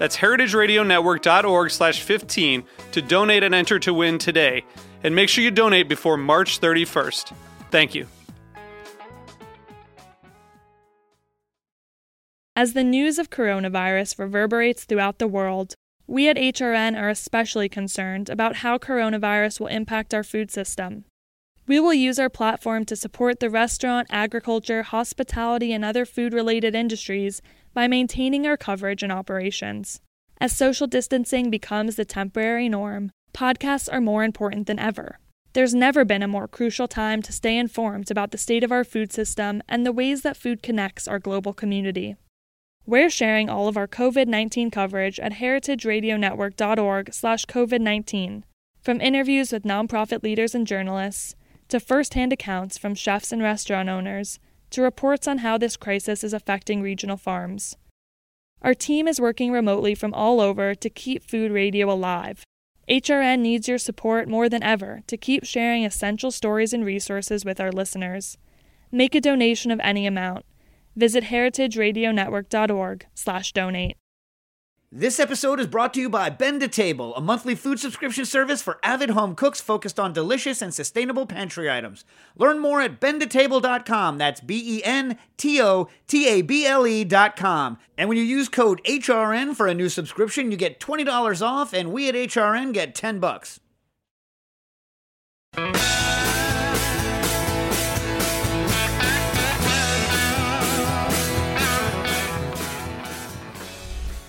That's heritageradionetwork.org slash 15 to donate and enter to win today. And make sure you donate before March 31st. Thank you. As the news of coronavirus reverberates throughout the world, we at HRN are especially concerned about how coronavirus will impact our food system. We will use our platform to support the restaurant, agriculture, hospitality, and other food related industries by maintaining our coverage and operations. As social distancing becomes the temporary norm, podcasts are more important than ever. There's never been a more crucial time to stay informed about the state of our food system and the ways that food connects our global community. We're sharing all of our COVID-19 coverage at heritageradionetwork.org/covid19, from interviews with nonprofit leaders and journalists to first-hand accounts from chefs and restaurant owners to reports on how this crisis is affecting regional farms. Our team is working remotely from all over to keep food radio alive. HRN needs your support more than ever to keep sharing essential stories and resources with our listeners. Make a donation of any amount. Visit heritageradionetwork.org/donate. This episode is brought to you by Bento Table, a monthly food subscription service for avid home cooks focused on delicious and sustainable pantry items. Learn more at bentotable.com. That's B E N T O T A B L E.com. And when you use code HRN for a new subscription, you get $20 off, and we at HRN get 10 bucks.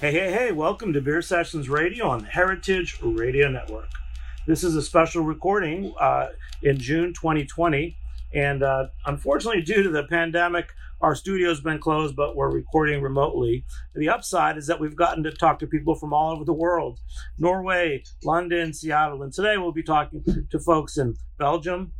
Hey, hey, hey, welcome to Beer Sessions Radio on Heritage Radio Network. This is a special recording uh, in June 2020. And uh, unfortunately, due to the pandemic, our studio's been closed, but we're recording remotely. The upside is that we've gotten to talk to people from all over the world Norway, London, Seattle. And today we'll be talking to folks in Belgium,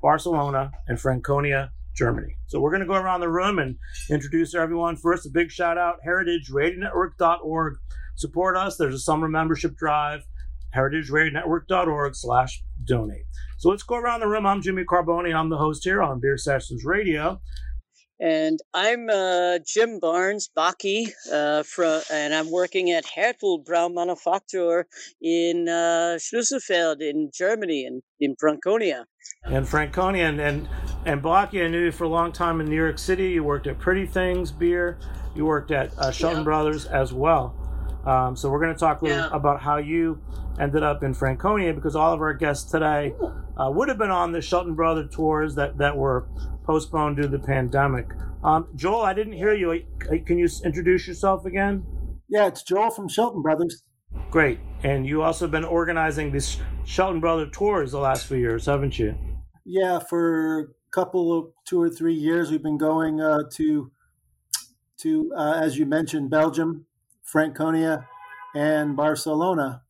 Barcelona, and Franconia, Germany. So we're going to go around the room and introduce everyone. First, a big shout out, heritageradionetwork.org. Support us. There's a summer membership drive, heritageradionetwork.org slash donate. So let's go around the room. I'm Jimmy Carbone. I'm the host here on Beer Sessions Radio. And I'm uh, Jim Barnes Bocky, uh, from, and I'm working at Hertl Braumanufaktur in uh, Schlüsselfeld in Germany, in, in Franconia. In Franconia, and, and, and Bocky, I knew you for a long time in New York City. You worked at Pretty Things Beer. You worked at uh, Shelton Yeah. Brothers as well. Um, so we're going to talk a little Yeah. about how you ended up in Franconia because all of our guests today uh, would have been on the Shelton Brother tours that, that were postponed due to the pandemic. Um, Joel, I didn't hear you. Uh, Can you introduce yourself again? Yeah, it's Joel from Shelton Brothers. Great. And you also been organizing these Shelton Brother tours the last few years, haven't you? Yeah, for a couple of two or three years, we've been going uh, to to uh, as you mentioned, Belgium, Franconia, and Barcelona.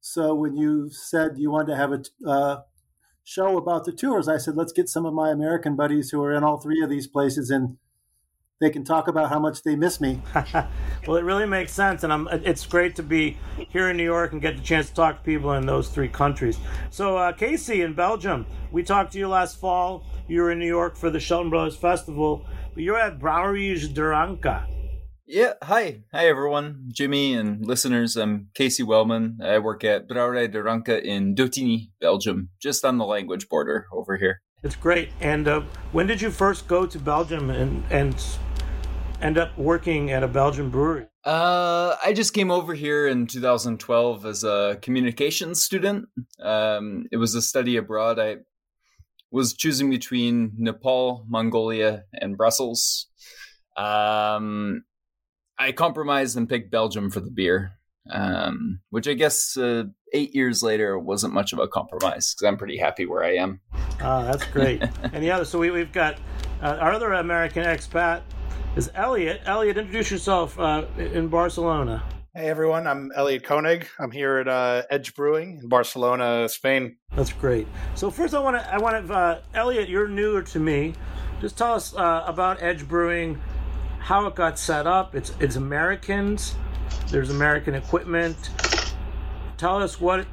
So when you said you wanted to have a uh, show about the tours, I said let's get some of my American buddies who are in all three of these places, and they can talk about how much they miss me. well, it really makes sense, and I'm, it's great to be here in New York and get the chance to talk to people in those three countries. So, uh, Casey in Belgium, we talked to you last fall. You were in New York for the Shelton Brothers Festival, but you're at Brouwerij de Ranke. Yeah, hi. Hi, everyone. Jimmy and listeners. I'm Casey Wellman. I work at Brouwerij de Ranke in Dottignies, Belgium, just on the language border over here. It's great. And uh, when did you first go to Belgium and, and end up working at a Belgian brewery? Uh, I just came over here in 2012 as a communications student. Um, it was a study abroad. I was choosing between Nepal, Mongolia, and Brussels. Um, I compromised and picked Belgium for the beer, um, which I guess uh, eight years later wasn't much of a compromise because I'm pretty happy where I am. Oh, that's great. and the other, so we, we've got uh, our other American expat is Elliot. Elliot, introduce yourself uh, in Barcelona. Hey everyone, I'm Elliot Konig. I'm here at uh, Edge Brewing in Barcelona, Spain. That's great. So first, I want to, I want to, uh, Elliot, you're newer to me. Just tell us uh, about Edge Brewing, how it got set up. It's it's Americans. There's American equipment. Tell us what,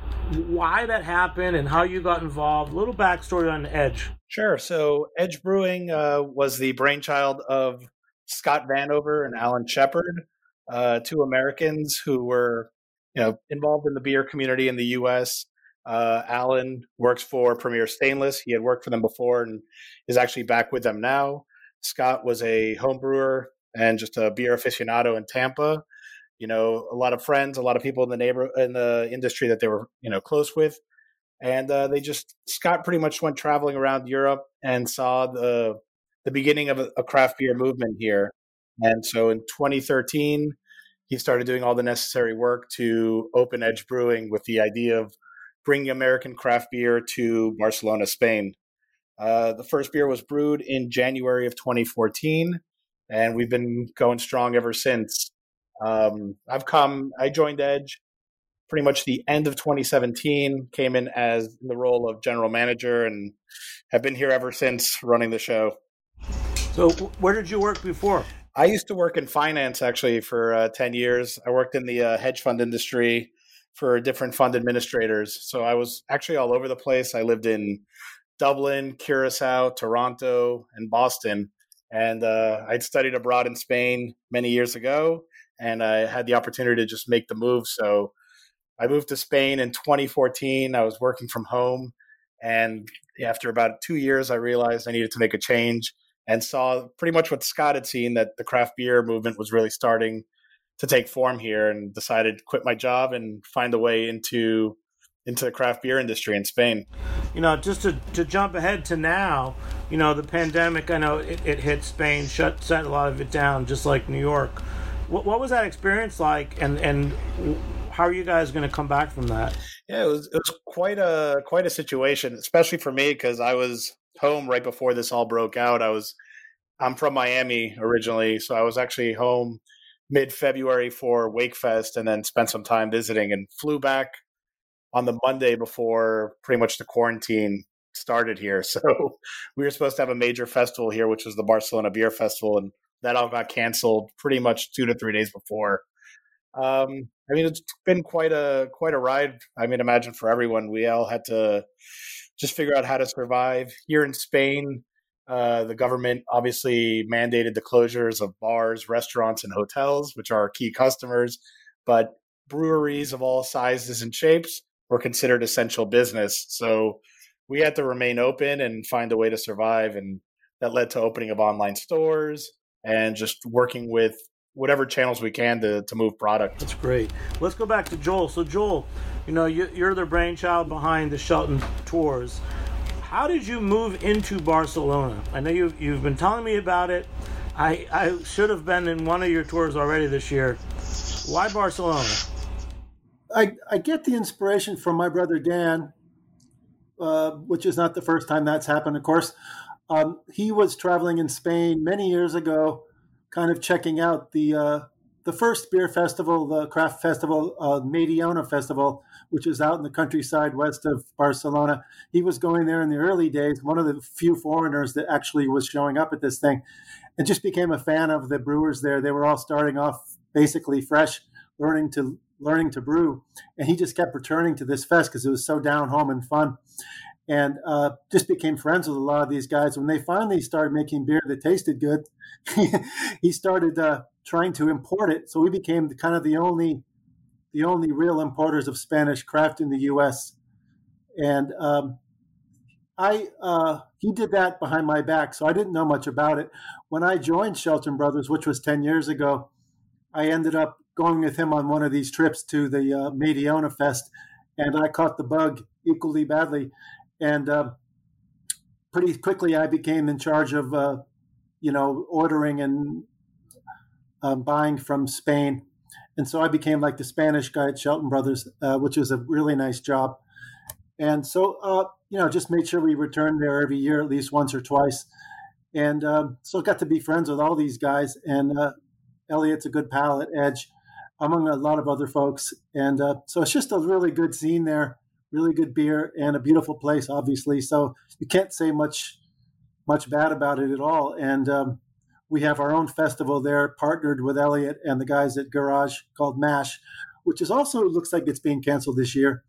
why that happened, and how you got involved. A little backstory on Edge. Sure. So Edge Brewing uh, was the brainchild of Scott Vanover and Alan Shepard uh, two Americans who were, you know, involved in the beer community in the U.S. Uh, Alan works for Premier Stainless. He had worked for them before and is actually back with them now. Scott was a home brewer and just a beer aficionado in Tampa. You know, a lot of friends, a lot of people in the neighbor in the industry that they were, you know, close with, and uh, they just Scott pretty much went traveling around Europe and saw the the beginning of a, a craft beer movement here and so in 2013, he started doing all the necessary work to open Edge Brewing with the idea of bringing American craft beer to Barcelona, Spain. Uh, the first beer was brewed in January of 2014, and we've been going strong ever since. Um, I've come, I joined Edge pretty much the end of 2017, came in as in the role of general manager, and have been here ever since running the show. So, where did you work before? I used to work in finance actually for uh, 10 years. I worked in the uh, hedge fund industry for different fund administrators. So I was actually all over the place. I lived in Dublin, Curacao, Toronto, and Boston. And uh, I'd studied abroad in Spain many years ago, and I had the opportunity to just make the move. So I moved to Spain in 2014. I was working from home. And after about two years, I realized I needed to make a change and saw pretty much what Scott had seen that the craft beer movement was really starting to take form here and decided to quit my job and find a way into into the craft beer industry in Spain. You know, just to, to jump ahead to now, you know, the pandemic, I know it, it hit Spain, shut set a lot of it down, just like New York. What, what was that experience like, and and how are you guys going to come back from that? Yeah, it was it was quite a quite a situation, especially for me because I was home right before this all broke out. I was I'm from Miami originally, so I was actually home mid February for Wakefest and then spent some time visiting and flew back on the Monday before pretty much the quarantine started here. So we were supposed to have a major festival here, which was the Barcelona Beer Festival, and that all got canceled pretty much two to three days before. Um, I mean, it's been quite a quite a ride. I mean, imagine for everyone, we all had to just figure out how to survive. Here in Spain, uh, the government obviously mandated the closures of bars, restaurants, and hotels, which are our key customers. But breweries of all sizes and shapes were considered essential business. So we had to remain open and find a way to survive. And that led to opening of online stores and just working with whatever channels we can to, to move product. That's great. Let's go back to Joel. So, Joel, you know, you, are the brainchild behind the Shelton Tours. How did you move into Barcelona? I know you've, you've been telling me about it. I, I should have been in one of your tours already this year. Why Barcelona? I, I get the inspiration from my brother Dan, uh, which is not the first time that's happened, of course. Um, he was traveling in Spain many years ago kind of checking out the uh, the first beer festival, the craft festival, uh, Mediona Festival, which is out in the countryside west of Barcelona. He was going there in the early days, one of the few foreigners that actually was showing up at this thing, and just became a fan of the brewers there. They were all starting off basically fresh, learning to learning to brew, and he just kept returning to this fest because it was so down home and fun and uh, just became friends with a lot of these guys. When they finally started making beer that tasted good, he started uh, trying to import it. So we became kind of the only the only real importers of Spanish craft in the U.S. And um, I uh, he did that behind my back, so I didn't know much about it. When I joined Shelton Brothers, which was ten years ago, I ended up going with him on one of these trips to the uh, Mediona Fest, and I caught the bug equally badly and uh, pretty quickly I became in charge of, uh, you know, ordering and um, buying from Spain. And so I became like the Spanish guy at Shelton Brothers, uh, which was a really nice job. And so, uh, you know, just made sure we returned there every year, at least once or twice. And um, so got to be friends with all these guys. And uh, Elliot's a good pal at Edge, among a lot of other folks. And uh, so it's just a really good scene there, really good beer, and a beautiful place, obviously. So you can't say much much bad about it at all. And um, we have our own festival there, partnered with Elliot and the guys at Garage called Mash, which is also looks like it's being canceled this year.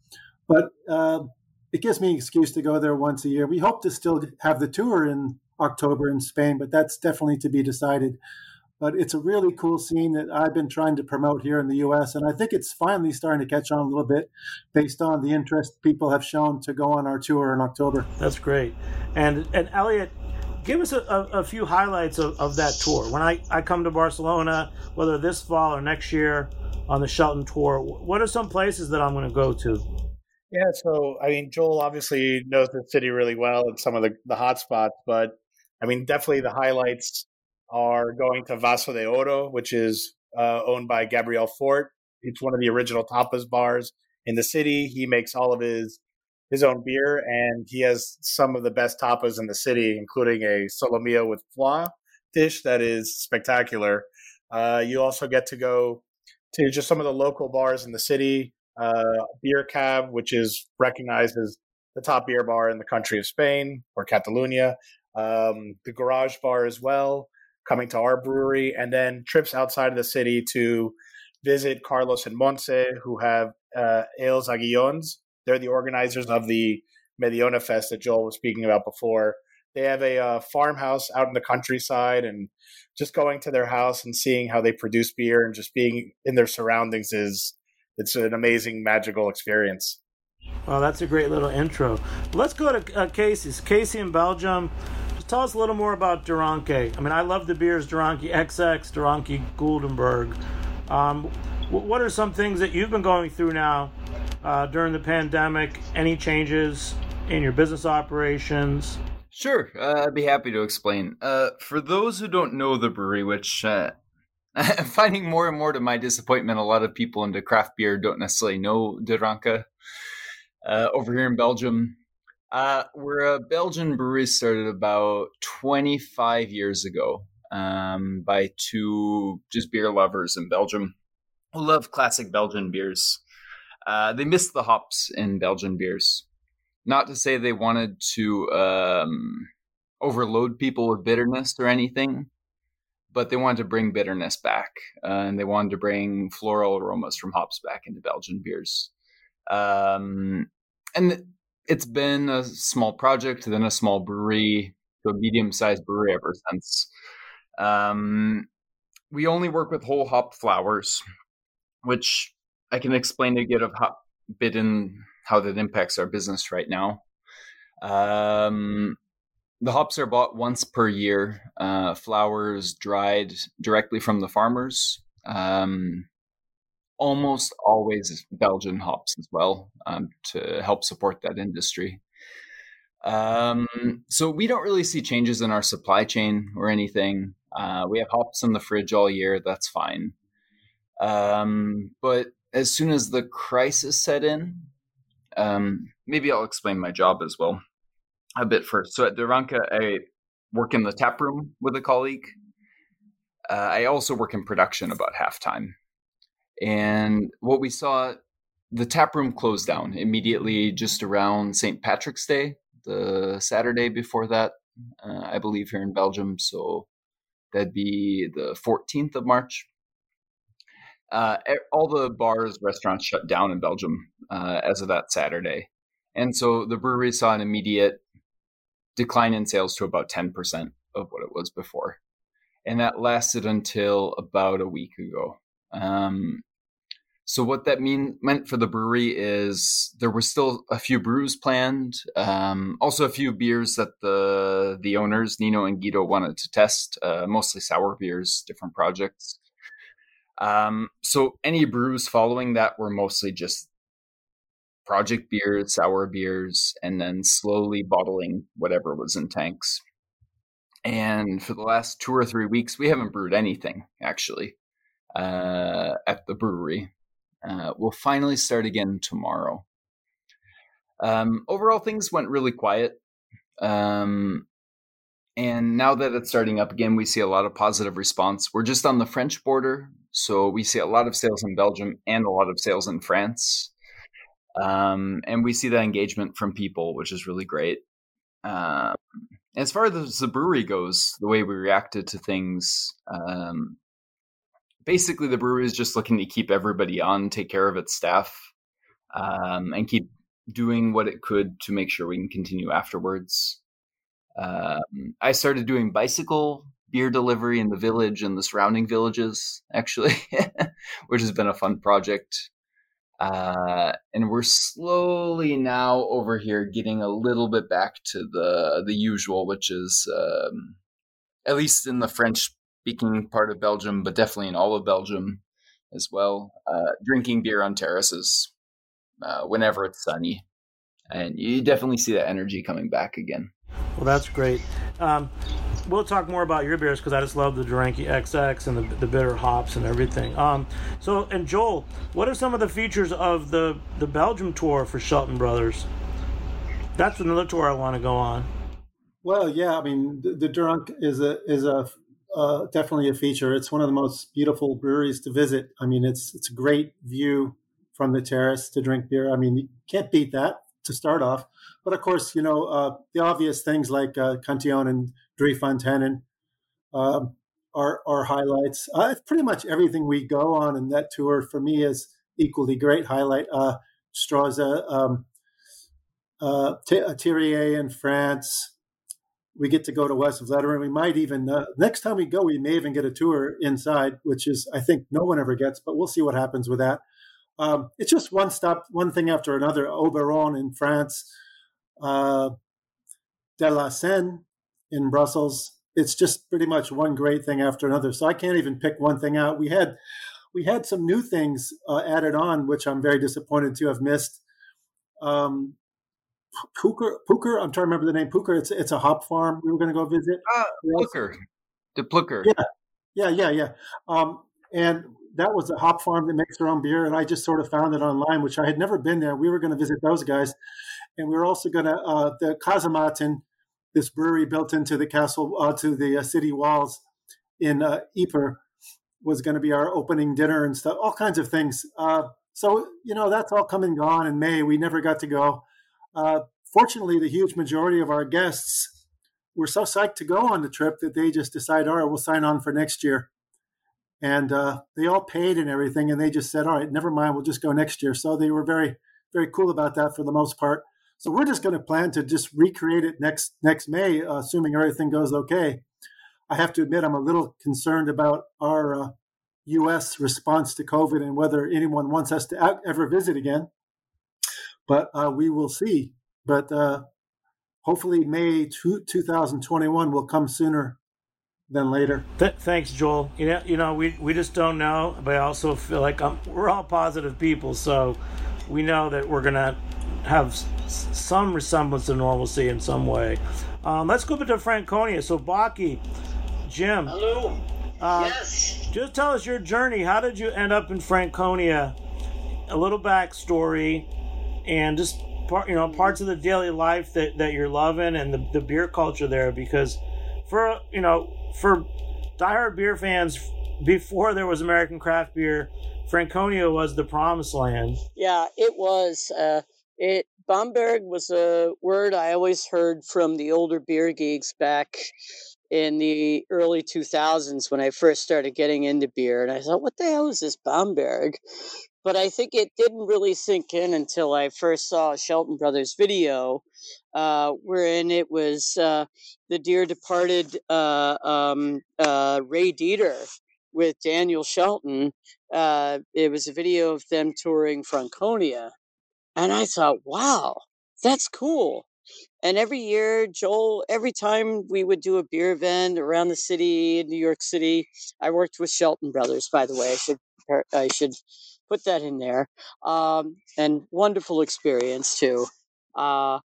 But uh, it gives me an excuse to go there once a year. We hope to still have the tour in October in Spain, but that's definitely to be decided. But it's a really cool scene that I've been trying to promote here in the U.S., and I think it's finally starting to catch on a little bit based on the interest people have shown to go on our tour in October. That's great. And and Elliot, give us a, a, a, few highlights of, of that tour. When I, I come to Barcelona, whether this fall or next year on the Shelton tour, what are some places that I'm going to go to? Yeah, so I mean, Joel obviously knows the city really well and some of the, the hot spots, but I mean, definitely the highlights are going to Vaso de Oro, which is uh, owned by Gabriel Fort. It's one of the original tapas bars in the city. He makes all of his his own beer, and he has some of the best tapas in the city, including a solomillo with foie dish that is spectacular. Uh, you also get to go to just some of the local bars in the city. Uh, BierCaB, which is recognized as the top beer bar in the country of Spain or Catalonia. Um, the Garage Bar as well, coming to our brewery, and then trips outside of the city to visit Carlos and Montse, who have uh, Ales Agullons, they're the organizers of the Mediona Fest that Joel was speaking about before. They have a uh, farmhouse out in the countryside, and just going to their house and seeing how they produce beer and just being in their surroundings is it's an amazing, magical experience. Well, that's a great little intro. Let's go to uh, Casey's. Casey in Belgium. Just tell us a little more about De Ranke. I mean, I love the beers De Ranke XX, De Ranke Guldenberg. Um, what are some things that you've been going through now uh, during the pandemic? Any changes in your business operations? Sure, uh, I'd be happy to explain. Uh, for those who don't know the brewery, which uh, I'm finding more and more to my disappointment, a lot of people into craft beer don't necessarily know De Ranke. Uh, over here in Belgium, uh, we're a Belgian brewery started about 25 years ago um, by two just beer lovers in Belgium who love classic Belgian beers. Uh, they missed the hops in Belgian beers. Not to say they wanted to um, overload people with bitterness or anything, but they wanted to bring bitterness back, uh, and they wanted to bring floral aromas from hops back into Belgian beers. Um, and it's been a small project, then a small brewery, to a medium-sized brewery ever since. Um, we only work with whole hop flowers, which I can explain a bit of how, bit in how that impacts our business right now. Um, the hops are bought once per year. Uh, flowers dried directly from the farmers. Um, almost always Belgian hops as well um, to help support that industry. Um, so we don't really see changes in our supply chain or anything. Uh, we have hops in the fridge all year. That's fine. Um, but as soon as the crisis set in, um, maybe I'll explain my job as well a bit first. So at De Ranke, I work in the tap room with a colleague. Uh, I also work in production about half time. And what we saw, the tap room closed down immediately just around St. Patrick's Day, the Saturday before that, uh, I believe, here in Belgium. So that'd be the 14th of March uh, all the bars, restaurants shut down in Belgium uh, as of that Saturday. And so the brewery saw an immediate decline in sales to about 10% of what it was before. And that lasted until about a week ago. Um, so what that mean meant for the brewery is there were still a few brews planned, um, also a few beers that the the owners Nino and Guido wanted to test, uh, mostly sour beers, different projects. Um, so any brews following that were mostly just project beers, sour beers, and then slowly bottling whatever was in tanks. And for the last two or three weeks, we haven't brewed anything actually uh, at the brewery. Uh, we'll finally start again tomorrow. Um, overall, things went really quiet. Um, and now that it's starting up again, we see a lot of positive response. We're just on the French border, so we see a lot of sales in Belgium and a lot of sales in France. Um, and we see that engagement from people, which is really great. Um, as far as the brewery goes, the way we reacted to things, um, basically the brewery is just looking to keep everybody on, take care of its staff, um, and keep doing what it could to make sure we can continue afterwards. Um, I started doing bicycle beer delivery in the village and the surrounding villages, actually, which has been a fun project. Uh, and we're slowly now over here getting a little bit back to the the usual, which is um, at least in the French speaking part of Belgium, but definitely in all of Belgium as well. Uh, drinking beer on terraces uh, whenever it's sunny, and you definitely see that energy coming back again. Well, that's great. Um, we'll talk more about your beers because I just love the De Ranke XX and the, the bitter hops and everything. Um, so, and Joel, what are some of the features of the the Belgium tour for Shelton Brothers? That's another tour I want to go on. Well, yeah, I mean, the, De Ranke is a is a uh, definitely a feature. It's one of the most beautiful breweries to visit. I mean, it's it's a great view from the terrace to drink beer. I mean, you can't beat that to start off. But of course, you know, uh, the obvious things like uh, Cantillon and Driefonteinen um, are, are highlights. Uh, pretty much everything we go on in that tour for me is equally great highlight. Uh, Straza, um, uh, uh, Thiriez in France. We get to go to Westvleteren. We might even, uh, next time we go, we may even get a tour inside, which is, I think, no one ever gets, but we'll see what happens with that. Um, it's just one stop, one thing after another. Au Baron in France, uh, De La Senne in Brussels. It's just pretty much one great thing after another. So I can't even pick one thing out. We had we had some new things uh, added on, which I'm very disappointed to have missed. Um, Pooker, Pooker, I'm trying to remember the name. Pooker, it's it's a hop farm. We were going to go visit. Uh, Plukker, the Plukker. Yeah, yeah, yeah, yeah. Um, and that was a hop farm that makes their own beer, and I just sort of found it online, which I had never been there. We were going to visit those guys, and we were also going to uh, the Kazematten, this brewery built into the castle uh, to the uh, city walls in uh, Ypres, was going to be our opening dinner and stuff, all kinds of things. Uh, so you know that's all come and gone in May. We never got to go. Uh, fortunately, the huge majority of our guests were so psyched to go on the trip that they just decided, all right, we'll sign on for next year and uh, they all paid and everything and they just said all right never mind we'll just go next year so they were very very cool about that for the most part so we're just going to plan to just recreate it next next may uh, assuming everything goes okay i have to admit i'm a little concerned about our uh, us response to covid and whether anyone wants us to ever visit again but uh, we will see but uh, hopefully may two, 2021 will come sooner than later. Th- thanks, Joel. You know, you know, we, we just don't know, but I also feel like I'm, we're all positive people, so we know that we're gonna have some resemblance to normalcy in some way. Um, let's go over to Franconia. So, Bocky, Jim. Hello. Uh, yes. Just tell us your journey. How did you end up in Franconia? A little backstory, and just part, you know, parts of the daily life that, that you're loving and the, the beer culture there. Because for you know, for diehard beer fans, before there was American craft beer, Franconia was the promised land. Yeah, it was. Uh, it Bamberg was a word I always heard from the older beer geeks back in the early 2000s when I first started getting into beer. And I thought, what the hell is this Bamberg? But I think it didn't really sink in until I first saw a Shelton Brothers video, uh, wherein it was uh, the dear departed uh, um, uh, Ray Deter with Daniel Shelton. Uh, it was a video of them touring Franconia. And I thought, wow, that's cool. And every year, Joel, every time we would do a beer event around the city in New York City, I worked with Shelton Brothers, by the way. I should I should put that in there. Um, and wonderful experience too. Uh,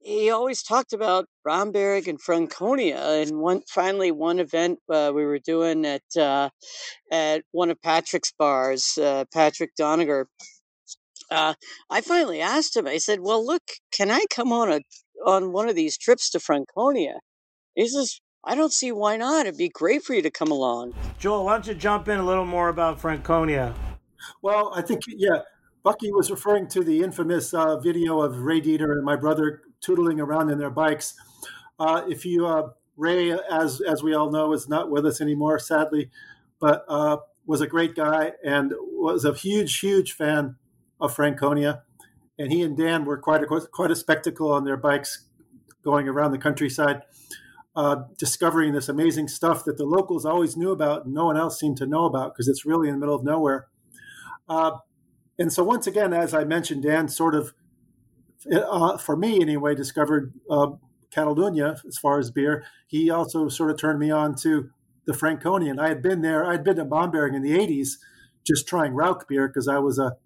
he always talked about Bromberg and Franconia. And one finally one event uh, we were doing at uh, at one of Patrick's bars, uh, Patrick Donagher. Uh, I finally asked him. I said, "Well, look, can I come on a on one of these trips to Franconia?" He says, "I don't see why not. It'd be great for you to come along." Joel, why don't you jump in a little more about Franconia? Well, I think yeah, Bocky was referring to the infamous uh, video of Ray Deter and my brother tootling around in their bikes. Uh, if you uh, Ray, as as we all know, is not with us anymore, sadly, but uh, was a great guy and was a huge, huge fan of Franconia. And he and Dan were quite a quite a spectacle on their bikes, going around the countryside, uh, discovering this amazing stuff that the locals always knew about and no one else seemed to know about because it's really in the middle of nowhere. Uh, and so once again, as I mentioned, Dan sort of uh, for me anyway, discovered uh, Catalunya as far as beer. He also sort of turned me on to the Franconian. I had been there. I had been to Bamberg in the '80s, just trying Rauch beer because I was a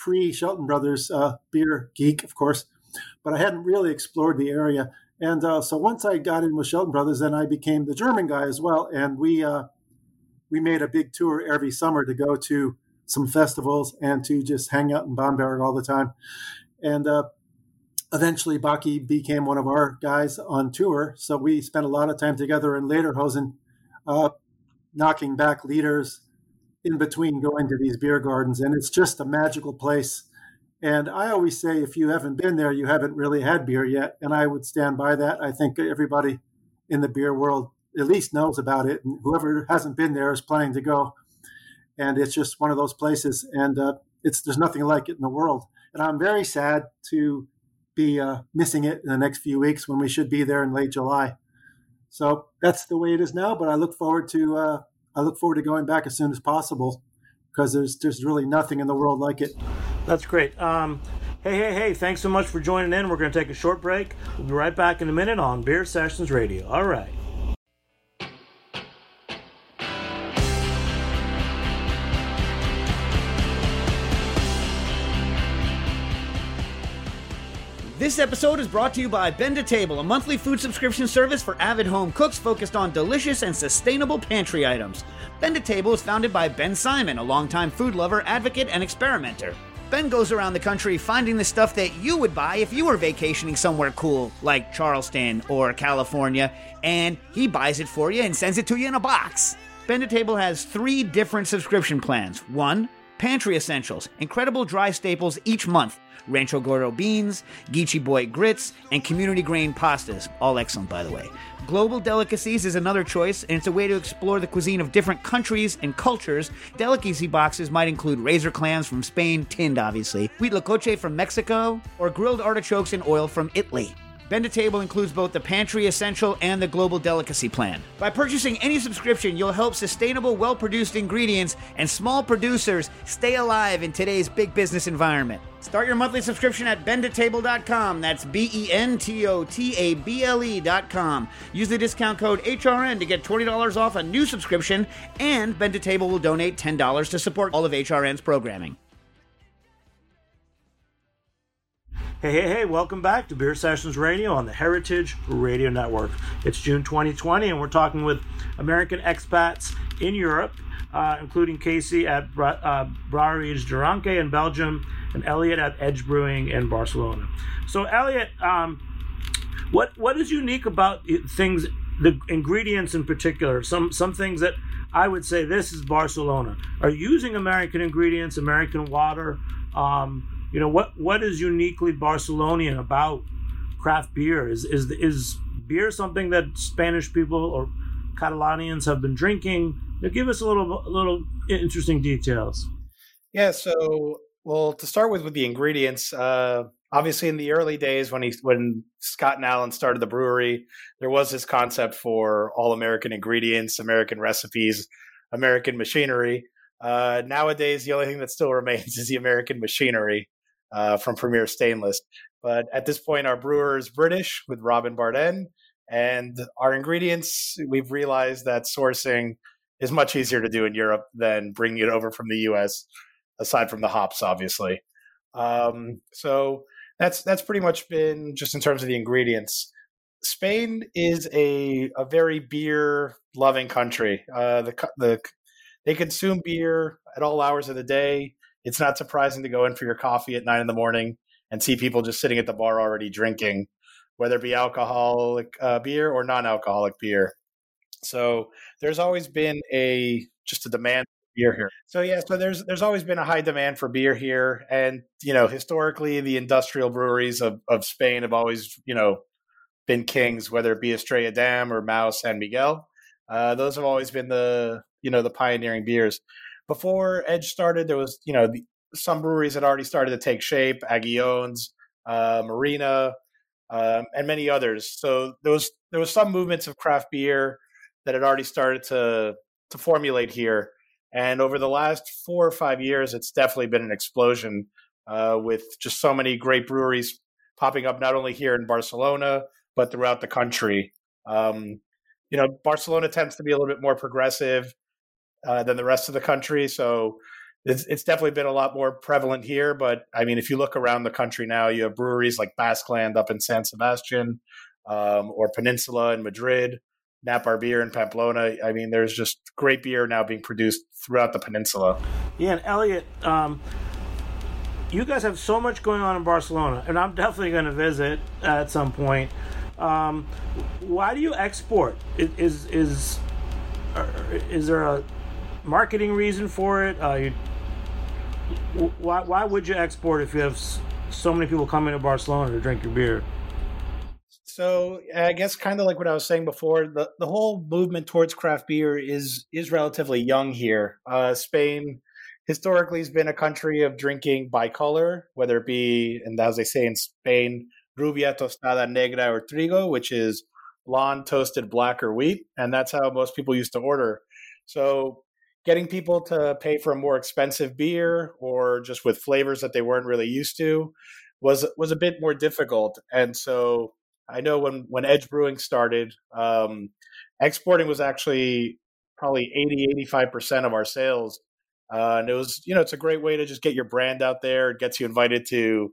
pre Shelton Brothers uh, beer geek, of course, but I hadn't really explored the area. And uh, so once I got in with Shelton Brothers, then I became the German guy as well. And we uh, we made a big tour every summer to go to some festivals and to just hang out in Bamberg all the time. And uh, eventually, Bocky became one of our guys on tour. So we spent a lot of time together in Lederhosen, uh, knocking back liters in between going to these beer gardens. And it's just a magical place. And I always say, if you haven't been there, you haven't really had beer yet. And I would stand by that. I think everybody in the beer world at least knows about it. And whoever hasn't been there is planning to go. And it's just one of those places. And uh, it's there's nothing like it in the world and I'm very sad to be uh, missing it in the next few weeks when we should be there in late July. So that's the way it is now. But I look forward to uh, I look forward to going back as soon as possible because there's there's really nothing in the world like it. That's great. Um, hey, hey, hey! Thanks so much for joining in. We're going to take a short break. We'll be right back in a minute on Beer Sessions Radio. All right. This episode is brought to you by Bento Table, a monthly food subscription service for avid home cooks focused on delicious and sustainable pantry items. Bento Table is founded by Ben Simon, a longtime food lover, advocate, and experimenter. Ben goes around the country finding the stuff that you would buy if you were vacationing somewhere cool, like Charleston or California, and he buys it for you and sends it to you in a box. Bento Table has three different subscription plans. One, Pantry Essentials, incredible dry staples each month. Rancho Gordo beans, Geechee Boy grits, and community grain pastas. All excellent, by the way. Global Delicacies is another choice, and it's a way to explore the cuisine of different countries and cultures. Delicacy boxes might include razor clams from Spain, tinned obviously, huitlacoche from Mexico, or grilled artichokes in oil from Italy. Bento Table includes both the Pantry Essential and the Global Delicacy Plan. By purchasing any subscription, you'll help sustainable, well produced ingredients and small producers stay alive in today's big business environment. Start your monthly subscription at bentotable.com. That's B E N T O T A B L E.com. Use the discount code HRN to get $20 off a new subscription, and Bento Table will donate $10 to support all of HRN's programming. Hey, hey, hey, welcome back to Beer Sessions Radio on the Heritage Radio Network. It's June 2020, and we're talking with American expats in Europe, uh, including Casey at Bra- uh, de in Belgium and Elliot at Edge Brewing in Barcelona. So, Elliot, um, what what is unique about things, the ingredients in particular? Some some things that I would say this is Barcelona. Are using American ingredients, American water? Um, you know what what is uniquely Barcelonian about craft beer? Is is is beer something that Spanish people or Catalanians have been drinking? Now give us a little little interesting details. Yeah, so well to start with with the ingredients, uh, obviously in the early days when he when Scott and Allen started the brewery, there was this concept for all American ingredients, American recipes, American machinery. Uh, nowadays, the only thing that still remains is the American machinery uh, from Premier Stainless. But at this point, our brewer is British with Robin Barden, and our ingredients, we've realized that sourcing is much easier to do in Europe than bringing it over from the US. aside from the hops, obviously. Um, so that's that's pretty much been just in terms of the ingredients. Spain is a a very beer loving country. Uh, the the they consume beer at all hours of the day. It's not surprising to go in for your coffee at nine in the morning and see people just sitting at the bar already drinking, whether it be alcoholic uh, beer or non-alcoholic beer. So there's always been a just a demand for beer here. So yeah, so there's there's always been a high demand for beer here, and you know historically the industrial breweries of of Spain have always you know been kings, whether it be Estrella Damm or Mahou San Miguel. Uh, those have always been the you know the pioneering beers. Before Edge started, there was you know the, some breweries had already started to take shape, Agullons, uh, Marina, um, and many others. So there was there was some movements of craft beer that had already started to to formulate here. And over the last four or five years, it's definitely been an explosion uh, with just so many great breweries popping up, not only here in Barcelona, but throughout the country. Um, you know, Barcelona tends to be a little bit more progressive uh, than the rest of the country. So it's, it's, definitely been a lot more prevalent here. But I mean, if you look around the country now, you have breweries like Basqueland up in San Sebastian um, or Peninsula in Madrid. Nap beer in Pamplona. I mean, there's just great beer now being produced throughout the peninsula. Yeah, and Elliot, um, you guys have so much going on in Barcelona, and I'm definitely going to visit at some point. Um, why do you export? Is is is there a marketing reason for it? Uh, you, why why would you export if you have so many people coming to Barcelona to drink your beer? So I guess kind of like what I was saying before, the, the whole movement towards craft beer is is relatively young here. Uh, Spain historically has been a country of drinking bicolor, whether it be, and as they say in Spain, rubia tostada negra or trigo, which is blonde toasted black or wheat, and that's how most people used to order. So getting people to pay for a more expensive beer or just with flavors that they weren't really used to was was a bit more difficult. And so I know when when Edge Brewing started, um, exporting was actually probably 80 85 percent of our sales, uh, and it was you know it's a great way to just get your brand out there. It gets you invited to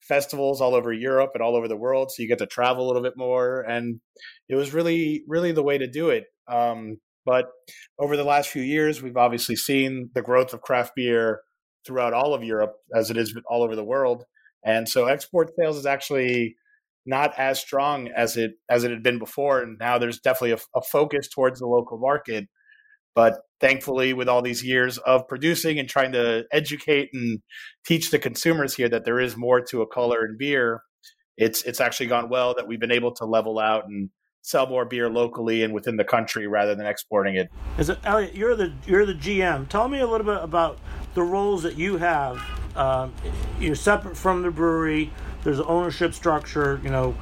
festivals all over Europe and all over the world, so you get to travel a little bit more, and it was really really the way to do it. Um, but over the last few years, we've obviously seen the growth of craft beer throughout all of Europe, as it is all over the world. And so export sales is actually not as strong as it as it had been before and now there's definitely a, a, focus towards the local market but thankfully with all these years of producing and trying to educate and teach the consumers here that there is more to a color in beer it's it's actually gone well that we've been able to level out and sell more beer locally and within the country rather than exporting it. Is it Elliot? You're the you're the GM. Tell me a little bit about the roles that you have. Um, you're separate from the brewery. There's an ownership structure. You know,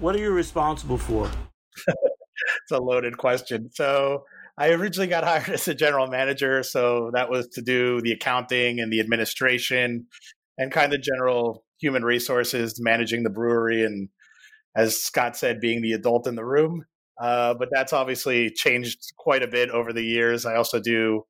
what are you responsible for? it's a loaded question. So I originally got hired as a general manager, so that was to do the accounting and the administration and kind of general human resources, managing the brewery and as Scott said, being the adult in the room. Uh, but that's obviously changed quite a bit over the years. I also do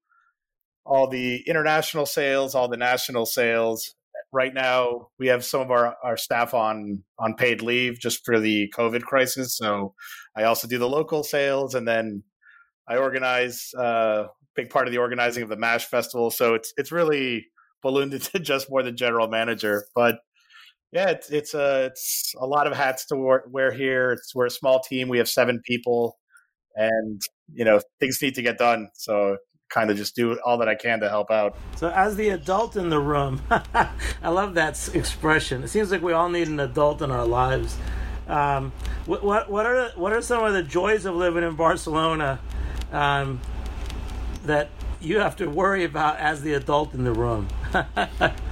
all the international sales, all the national sales. Right now, we have some of our, our staff on on paid leave just for the COVID crisis. So I also do the local sales, and then I organize a uh, big part of the organizing of the Mash Festival. So it's it's really ballooned into just more than general manager. But yeah, it's it's a uh, it's a lot of hats to wear here. It's we're a small team. We have seven people, and you know things need to get done. So kind of just do all that I can to help out. So as the adult in the room, I love that expression. It seems like we all need an adult in our lives. Um, what, what what are what are some of the joys of living in Barcelona um, that you have to worry about as the adult in the room?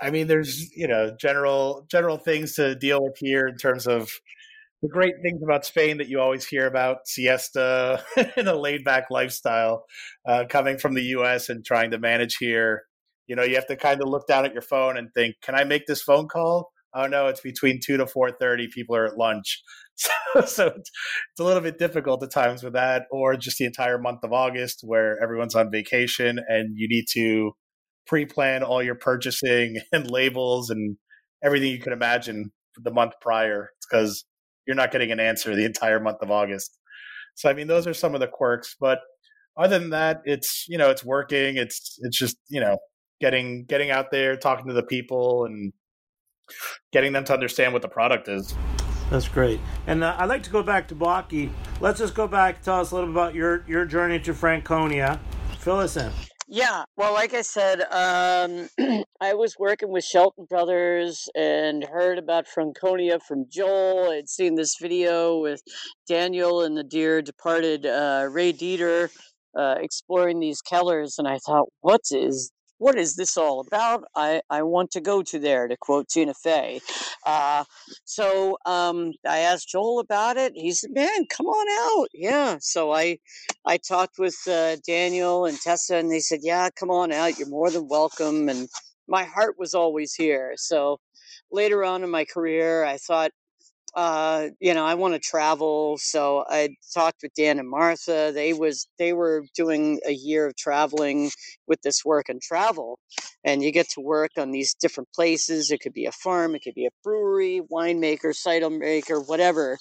I mean, there's you know general general things to deal with here in terms of the great things about Spain that you always hear about siesta and a laid back lifestyle uh, coming from the U.S. and trying to manage here. You know, you have to kind of look down at your phone and think, "Can I make this phone call?" Oh no, it's between two to four thirty. People are at lunch, so, so it's, it's a little bit difficult at times with that, or just the entire month of August where everyone's on vacation and you need to pre-plan all your purchasing and labels and everything you could imagine the month prior. Because you're not getting an answer the entire month of August. So I mean, those are some of the quirks. But other than that, it's you know, it's working. It's it's just you know, getting getting out there, talking to the people, and getting them to understand what the product is. That's great. And uh, I'd like to go back to Bocky. Let's just go back. Tell us a little about your your journey to Franconia. Fill us in. Yeah, well, like I said, um, I was working with Shelton Brothers and heard about Franconia from Joel. I'd seen this video with Daniel and the dear departed uh, Ray Deter uh, exploring these kellers, and I thought, what is what is this all about? I, I want to go to there, to quote Tina Fey. Uh, so um, I asked Joel about it. He said, man, come on out. Yeah. So I, I talked with uh, Daniel and Tessa, and they said, yeah, come on out. You're more than welcome. And my heart was always here. So later on in my career, I thought, uh, you know, I want to travel. So I talked with Dan and Martha. They was they were doing a year of traveling with this work and travel, and you get to work on these different places. It could be a farm, it could be a brewery, winemaker, cider maker, whatever.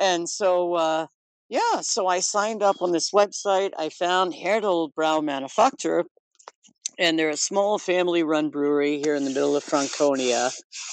And so, uh, yeah, so I signed up on this website. I found Hertl Braumanufaktur, and they're a small family run brewery here in the middle of Franconia.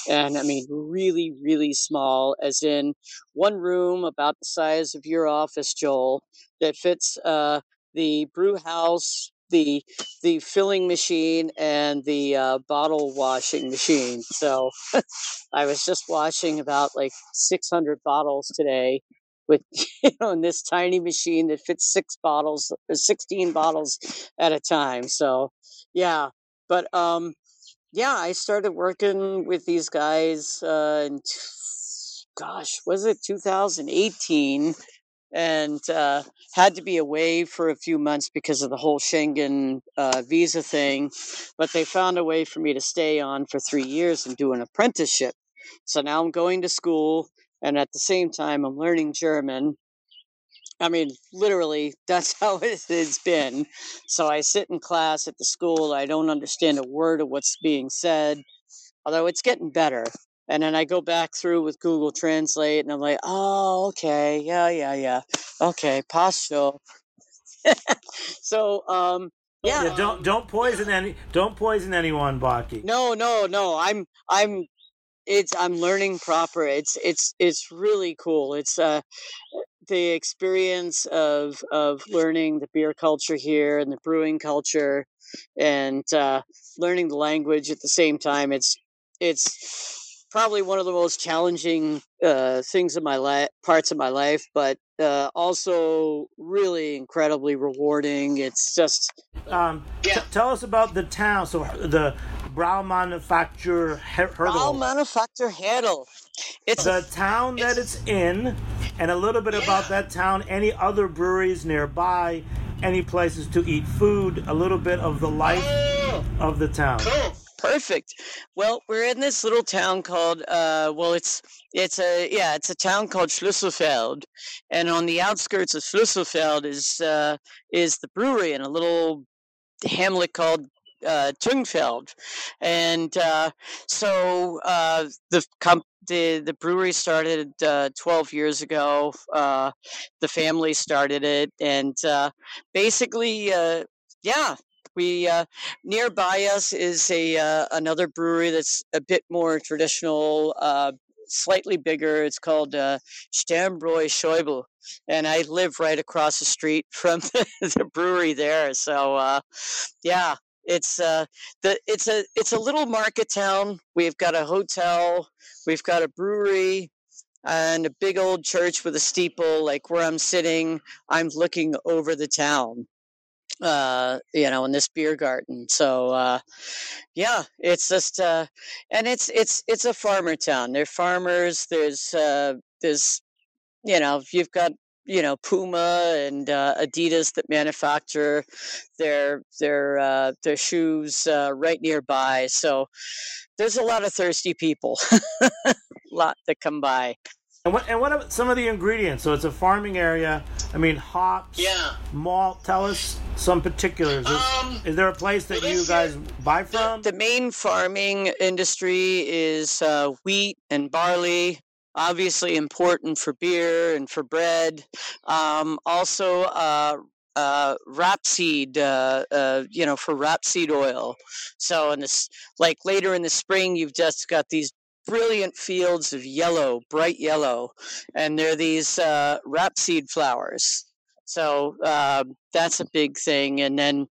And I mean, really, really small, as in one room about the size of your office, Joel, that fits uh, the brew house, the the filling machine, and the uh, bottle washing machine. So I was just washing about like 600 bottles today with you know in this tiny machine that fits six bottles 16 bottles at a time so yeah but um yeah i started working with these guys uh and gosh was it 2018 and uh, had to be away for a few months because of the whole Schengen uh, visa thing. But they found a way for me to stay on for three years and do an apprenticeship. So now I'm going to school and at the same time i'm learning german i mean literally that's how it's been so i sit in class at the school i don't understand a word of what's being said although it's getting better and then i go back through with google translate and i'm like oh okay yeah yeah yeah okay pasto so um yeah, yeah, don't don't poison any don't poison anyone, Bocky. No, no, no. I'm I'm it's i'm learning proper it's it's it's really cool it's uh the experience of of learning the beer culture here and the brewing culture and uh learning the language at the same time it's it's probably one of the most challenging uh things in my life parts of my life but uh also really incredibly rewarding it's just um yeah. T- tell us about the town so the Braumanufaktur Hertl. Brau Manufacturer Hertel. It's the a, town that it's, it's, in, and a little bit yeah. about that town. Any other breweries nearby? Any places to eat food? A little bit of the life oh, of the town. Cool. Perfect. Well, we're in this little town called uh, well, it's it's a yeah, it's a town called Schlüsselfeld, and on the outskirts of Schlüsselfeld is uh, is the brewery in a little hamlet called uh, Thüngfeld, and uh, so uh, the comp- the the brewery started uh, 12 years ago. Uh, the family started it, and uh, basically, yeah, we nearby us is a another brewery that's a bit more traditional, slightly bigger. It's called uh, Sternbräu Scheubel, and I live right across the street from the, the brewery there. So uh, yeah, it's uh the it's a it's a little market town. We've got a hotel, we've got a brewery, and a big old church with a steeple. Like where I'm sitting, I'm looking over the town. Uh, you know, in this beer garden. So uh, yeah, it's just uh, and it's it's it's a farmer town. They're farmers. There's uh, there's you know you've got you know Puma and uh, Adidas that manufacture their their uh, their shoes uh, right nearby. So there's a lot of thirsty people, a lot that come by. And what and what about some of the ingredients? So it's a farming area. I mean, hops, Yeah. malt. Tell us some particulars. Is, Um, is there a place that you guys year- buy The, from? the main farming industry is uh, wheat and barley. Obviously important for beer and for bread. Um, also, uh, uh, rapeseed, uh, uh, you know, for rapeseed oil. So, in this, like later in the spring, you've just got these brilliant fields of yellow, bright yellow, and they're these uh, rapeseed flowers. So uh, that's a big thing. And then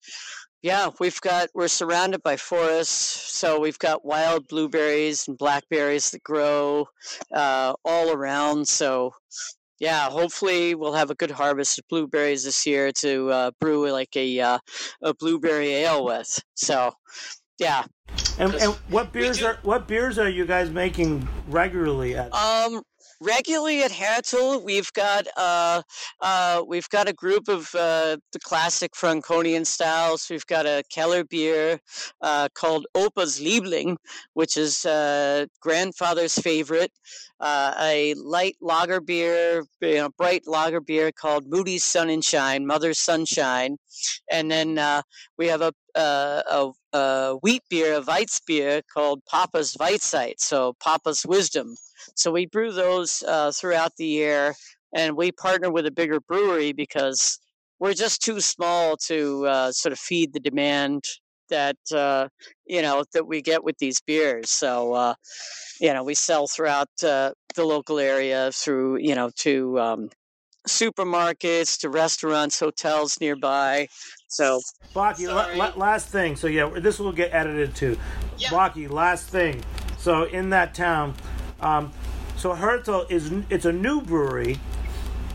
yeah, we've got we're surrounded by forests, so we've got wild blueberries and blackberries that grow uh, all around. So yeah, hopefully we'll have a good harvest of blueberries this year to uh, brew like a uh, a blueberry ale with. So yeah, And, and what beers are what beers are you guys making regularly at? Um, regularly at Hertl, we've got uh, uh, we've got a group of uh, the classic Franconian styles. We've got a Keller beer uh, called Opa's Liebling, which is uh, grandfather's favorite. Uh, a light lager beer, you know, bright lager beer called Moody's Sun and Shine, Mother's Sunshine, and then we have a, a wheat beer, a Weitz beer called Papa's Weisheit, so Papa's Wisdom. So we brew those uh, throughout the year, and we partner with a bigger brewery because we're just too small to uh, sort of feed the demand that uh, you know that we get with these beers. So uh, you know we sell throughout uh, the local area through you know to um, supermarkets, to restaurants, hotels nearby. So Bocky, la- la- last thing. So yeah, this will get edited too. Yeah. Bocky, last thing. So in that town, um, so Hertl is it's a new brewery.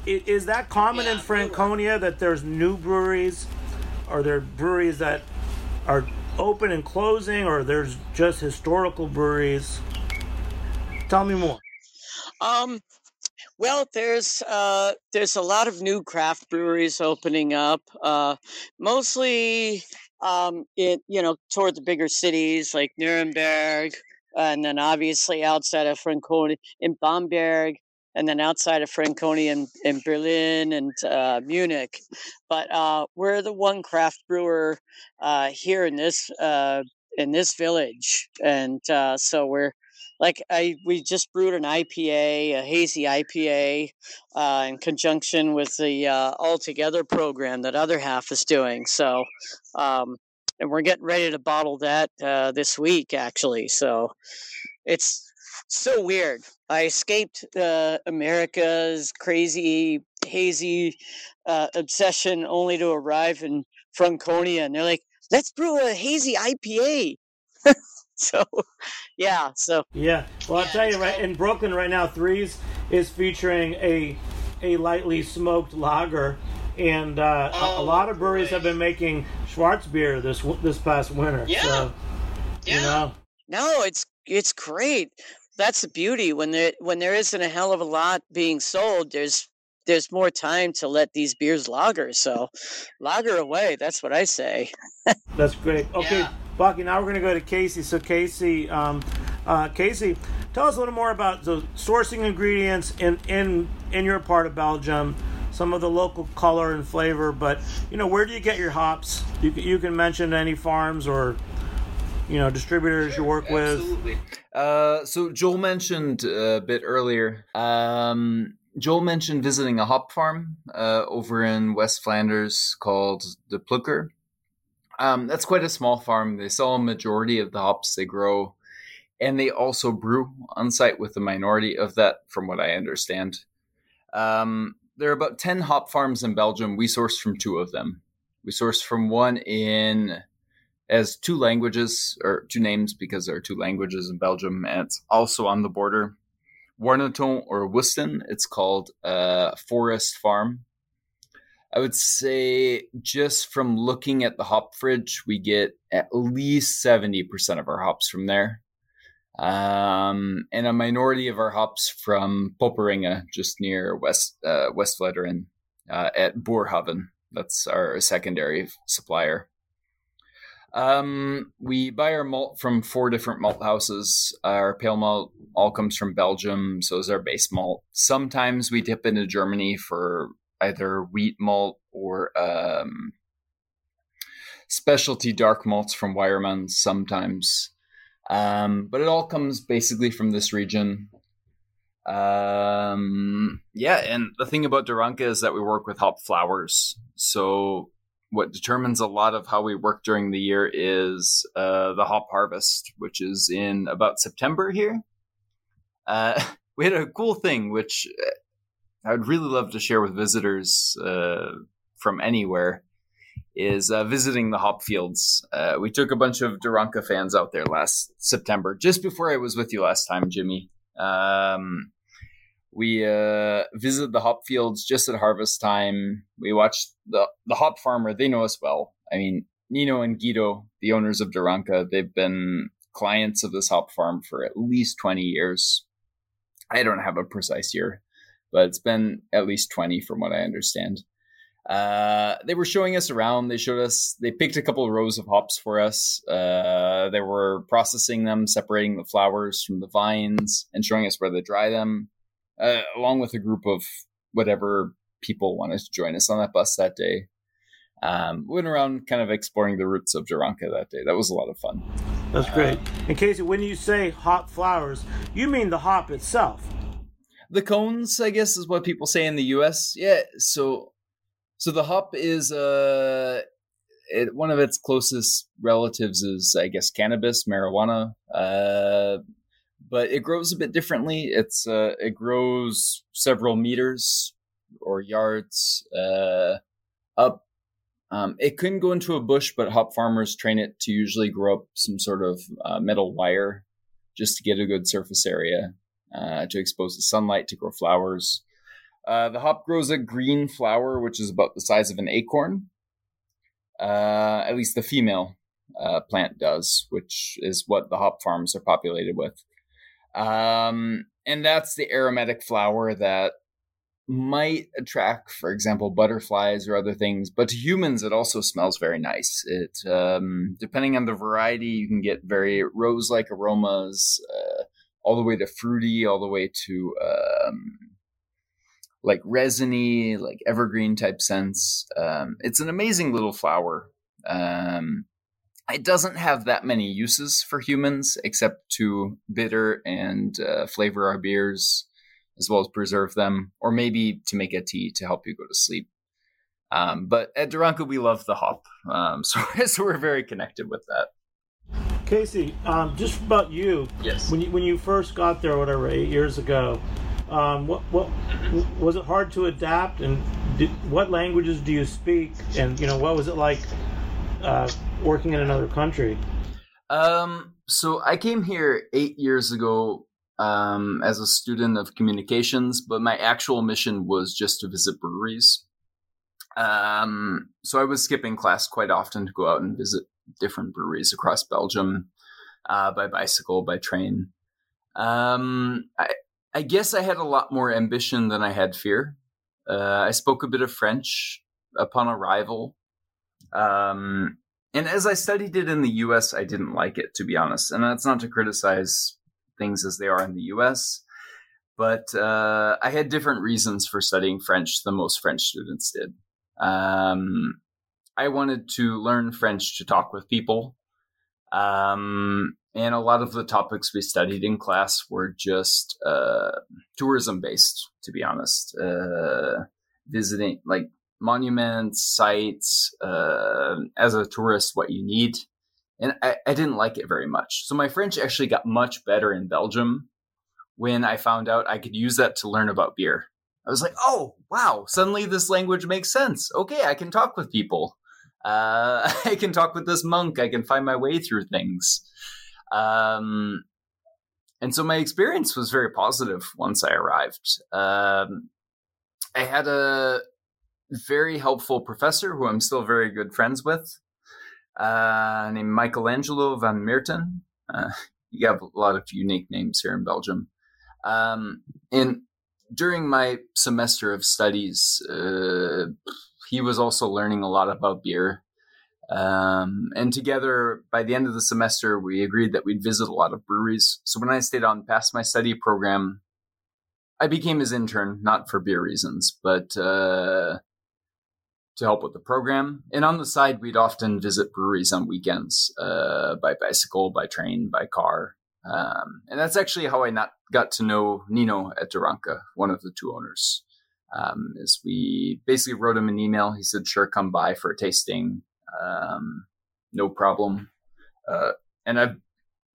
I- Is that common in Franconia that there's new breweries? Are there breweries that are open and closing, or there's just historical breweries? Tell me more. Um, well, there's uh, there's a lot of new craft breweries opening up, uh, mostly um, in you know toward the bigger cities like Nuremberg, and then obviously outside of Franconia in Bamberg, and then outside of Franconia in, in Berlin and uh, Munich. But uh, we're the one craft brewer uh, here in this uh, in this village, and uh, so we're like I we just brewed an IPA, a hazy IPA, uh, in conjunction with the All Together program that other half is doing. So, um, and we're getting ready to bottle that uh, this week, actually. So, it's so weird. I escaped uh, America's crazy hazy uh, obsession, only to arrive in Franconia, and they're like, "Let's brew a hazy IPA." so, yeah. So Yeah. Well, I'll tell you right in Brooklyn right now, Threes is featuring a a lightly smoked lager, and uh, a, a Oh, lot of breweries have been making Schwarz beer this this past winter. Yeah. So, you know, No, it's it's great. That's the beauty when there when there isn't a hell of a lot being sold. There's there's more time to let these beers lager. So, lager away. That's what I say. that's great. Okay, Yeah. Bocky. Now we're going to go to Casey. So, Casey, um, uh, Casey, tell us a little more about the sourcing ingredients in in in your part of Belgium. Some of the local color and flavor, but you know, where do you get your hops? You can, you can mention any farms or you know distributors you work with. Absolutely. Uh, so Joel mentioned uh, a bit earlier. Um, Joel mentioned visiting a hop farm uh, over in West Flanders called the Plukker. Um, that's quite a small farm. They sell a majority of the hops they grow, and they also brew on site with a minority of that, from what I understand. Um, there are about 10 hop farms in Belgium. We source from two of them. We source from one in as two languages or two names because there are two languages in Belgium, and it's also on the border. Warneton or Waasten, it's called uh, Forest Farm. I would say just from looking at the hop fridge, we get at least 70% of our hops from there. Um, and a minority of our hops from Poperinge, just near West uh, West Vleteren, uh, at Boerhaven. That's our secondary supplier. Um, we buy our malt from four different malt houses. Our pale malt all comes from Belgium, so is our base malt. Sometimes we dip into Germany for either wheat malt or um, specialty dark malts from Weyermann sometimes. Um, but it all comes basically from this region. Um, yeah, and the thing about De Ranke is that we work with hop flowers. So what determines a lot of how we work during the year is uh, the hop harvest, which is in about September here. Uh, we had a cool thing, which uh, I would really love to share with visitors uh, from anywhere, is uh, visiting the hop fields. Uh, we took a bunch of De Ranke fans out there last September, just before I was with you last time, Jimmy. Um, we uh, visited the hop fields just at harvest time. We watched the the hop farmer. They know us well. I mean, Nino and Guido, the owners of De Ranke, they've been clients of this hop farm for at least twenty years. I don't have a precise year, but it's been at least twenty from what I understand. Uh, they were showing us around. They showed us. They picked a couple of rows of hops for us. Uh, they were processing them, separating the flowers from the vines, and showing us where they dry them uh, along with a group of whatever people wanted to join us on that bus that day. Um, went around kind of exploring the roots of De Ranke that day. That was a lot of fun. That's great. And Casey, when you say hop flowers, you mean the hop itself? The cones, I guess, is what people say in the U.S. Yeah. So, so the hop is uh, it, one of its closest relatives is, I guess, cannabis, marijuana. Uh, but it grows a bit differently. It's uh, it grows several meters or yards uh, up. Um, it couldn't go into a bush, but hop farmers train it to usually grow up some sort of uh, metal wire just to get a good surface area uh, to expose the sunlight to grow flowers. Uh, the hop grows a green flower, which is about the size of an acorn. Uh, at least the female plant does, which is what the hop farms are populated with. Um, and that's the aromatic flower that might attract, for example, butterflies or other things. But to humans, it also smells very nice. It, um, depending on the variety, you can get very rose-like aromas, uh, all the way to fruity, all the way to um, like resiny, like evergreen type scents. Um, it's an amazing little flower. Um, it doesn't have that many uses for humans except to bitter and uh, flavor our beers as well as preserve them, or maybe to make a tea to help you go to sleep. Um, but at De Ranke, we love the hop, um, so, so we're very connected with that. Casey, um, just about you. Yes. When you when you first got there, whatever, eight years ago, um, what what was it hard to adapt? And did, what languages do you speak? And you know, what was it like uh, working in another country? Um, so I came here eight years ago um, as a student of communications, but my actual mission was just to visit breweries. Um, so I was skipping class quite often to go out and visit different breweries across Belgium uh, by bicycle, by train. Um, I, I guess I had a lot more ambition than I had fear. Uh, I spoke a bit of French upon arrival. Um, and as I studied it in the US, I didn't like it, to be honest. And that's not to criticize things as they are in the US, but uh, I had different reasons for studying French than most French students did. Um, I wanted to learn French to talk with people. Um, and a lot of the topics we studied in class were just uh, tourism based, to be honest. Uh, visiting, like monuments, sites, uh, as a tourist, what you need. And I, I didn't like it very much. So my French actually got much better in Belgium when I found out I could use that to learn about beer. I was like, oh, wow, suddenly this language makes sense. Okay, I can talk with people. Uh, I can talk with this monk. I can find my way through things. Um, and so my experience was very positive once I arrived. Um, I had a very helpful professor who I'm still very good friends with, uh, named Michelangelo van Meerten. Uh, you have a lot of unique names here in Belgium. Um, and during my semester of studies, uh, he was also learning a lot about beer. Um, and together, by the end of the semester, we agreed that we'd visit a lot of breweries. So when I stayed on past my study program, I became his intern, not for beer reasons, but uh, to help with the program. And on the side, we'd often visit breweries on weekends uh, by bicycle, by train, by car. Um, and that's actually how I not got to know Nino at De Ranke, one of the two owners. Um, is we basically wrote him an email. He said, "Sure, come by for a tasting. Um, no problem." Uh, and I,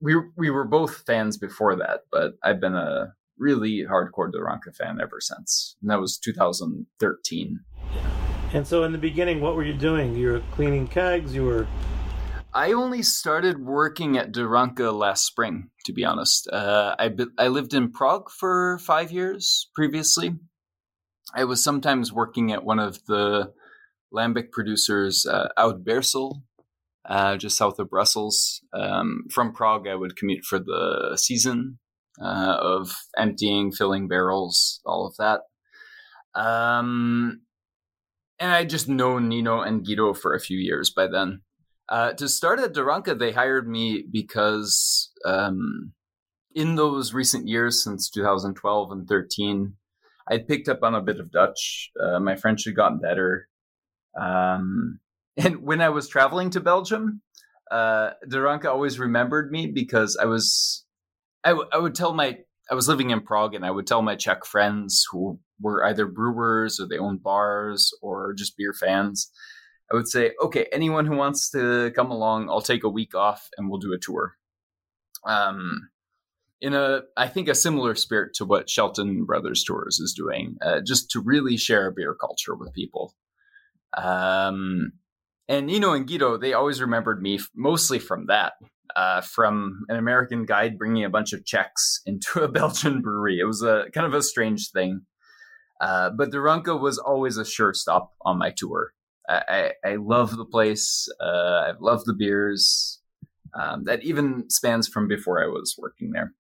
we we were both fans before that, but I've been a really hardcore De Ranke fan ever since. And that was 2013. And so, in the beginning, what were you doing? You were cleaning kegs. You were. I only started working at De Ranke last spring, to be honest. Uh, I I lived in Prague for five years previously. I was sometimes working at one of the lambic producers uh, out Beersel, uh, just south of Brussels. Um, from Prague, I would commute for the season uh, of emptying, filling barrels, all of that. Um, and I just known Nino and Guido for a few years by then. Uh, to start at De Ranke, they hired me because um, in those recent years, since 2012 and 13, I'd picked up on a bit of Dutch. Uh, my French had gotten better. Um, and when I was traveling to Belgium, uh, always remembered me because I was, I, w- I would tell my, I was living in Prague and I would tell my Czech friends who were either brewers or they owned bars or just beer fans. I would say, okay, anyone who wants to come along, I'll take a week off and we'll do a tour. Um, in a, I think, a similar spirit to what Shelton Brothers Tours is doing, uh, just to really share a beer culture with people. Um, and Nino and Guido, they always remembered me mostly from that, uh, from an American guide bringing a bunch of Czechs into a Belgian brewery. It was a kind of a strange thing. Uh, but De Ranke was always a sure stop on my tour. I, I, I love the place. Uh, I love the beers. Um, that even spans from before I was working there.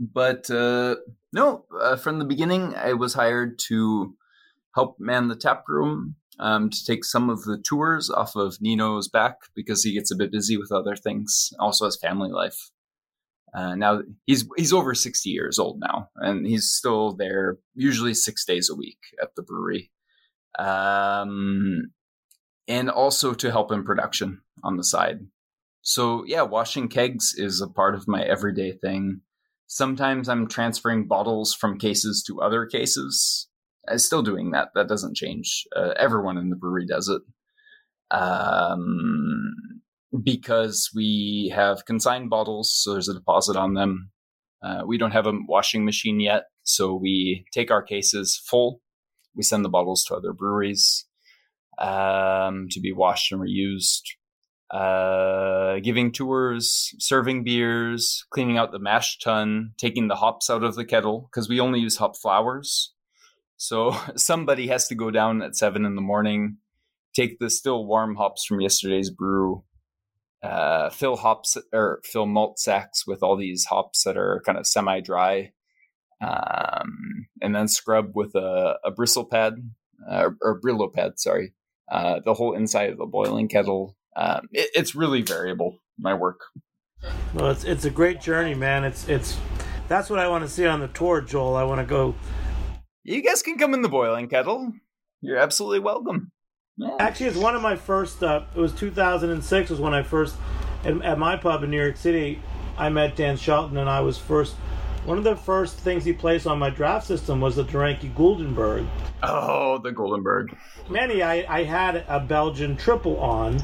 But uh, no, uh, from the beginning, I was hired to help man the tap room, um, to take some of the tours off of Nino's back because he gets a bit busy with other things, also has family life. Uh, now he's he's over 60 years old now, and he's still there usually six days a week at the brewery, um, and also to help in production on the side. So yeah, washing kegs is a part of my everyday thing. Sometimes I'm transferring bottles from cases to other cases. I'm still doing that. That doesn't change. Uh, everyone in the brewery does it. Um, because we have consigned bottles, so there's a deposit on them. Uh, we don't have a washing machine yet, so we take our cases full. We send the bottles to other breweries um, to be washed and reused. Uh, giving tours, serving beers, cleaning out the mash tun, taking the hops out of the kettle because we only use hop flowers. So somebody has to go down at seven in the morning, take the still warm hops from yesterday's brew, uh, fill hops or fill malt sacks with all these hops that are kind of semi dry, um, and then scrub with a, a bristle pad uh, or Brillo pad, sorry, uh, the whole inside of the boiling kettle. Um, it, it's really variable. My work. Well, it's it's a great journey, man. It's it's that's what I want to see on the tour, Joel. I want to go. You guys can come in the boiling kettle. You're absolutely welcome. Yeah. Actually, it's one of my first. Uh, it was 2006 was when I first at, at, my pub in New York City. I met Dan Shelton, and I was first. One of the first things he placed on my draft system was the De Ranke Guldenberg. Oh, the Guldenberg. Manny, I, I had a Belgian triple on,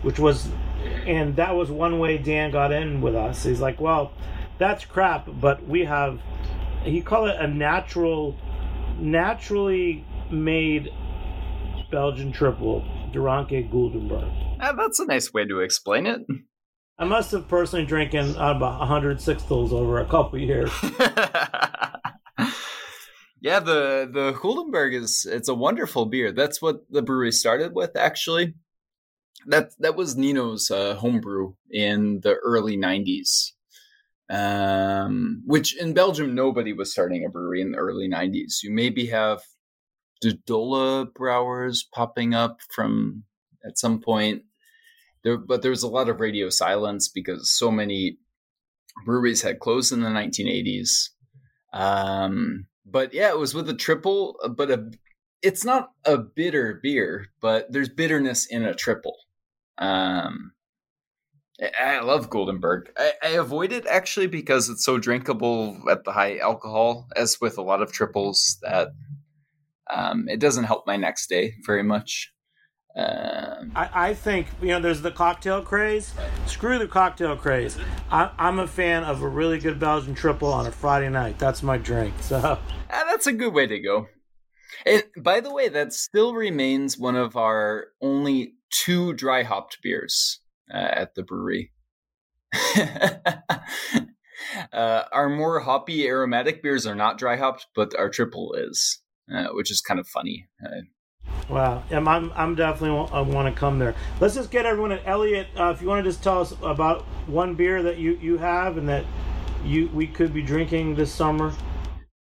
which was, and that was one way Dan got in with us. He's like, well, that's crap, but we have, he called it a natural, naturally made Belgian triple, De Ranke Guldenberg. Ah, that's a nice way to explain it. I must have personally drinking about 100 sixtels over a couple years. yeah, the the Guldenberg is it's a wonderful beer. That's what the brewery started with, actually. That that was Nino's uh, homebrew in the early 90s. Um, which in Belgium nobody was starting a brewery in the early 90s. You maybe have De Dolle Brewers popping up from at some point. there, but there was a lot of radio silence because so many breweries had closed in the 1980s. Um, but yeah, it was with a triple, but a it's not a bitter beer, but there's bitterness in a triple. Um, I love Guldenberg. I, I, avoid it actually because it's so drinkable at the high alcohol, as with a lot of triples, that um, it doesn't help my next day very much. Um, I, I, think you know there's the cocktail craze. Screw the cocktail craze. I, am a fan of a really good Belgian triple on a Friday night. That's my drink. So ah, that's a good way to go. And by the way, that still remains one of our only two dry hopped beers uh, at the brewery. uh, our more hoppy aromatic beers are not dry hopped, but our triple is, uh, which is kind of funny. Uh, Wow, I'm I'm definitely I want to come there. Let's just get everyone. At Elliot, uh, if you want to just tell us about one beer that you you have and that you we could be drinking this summer.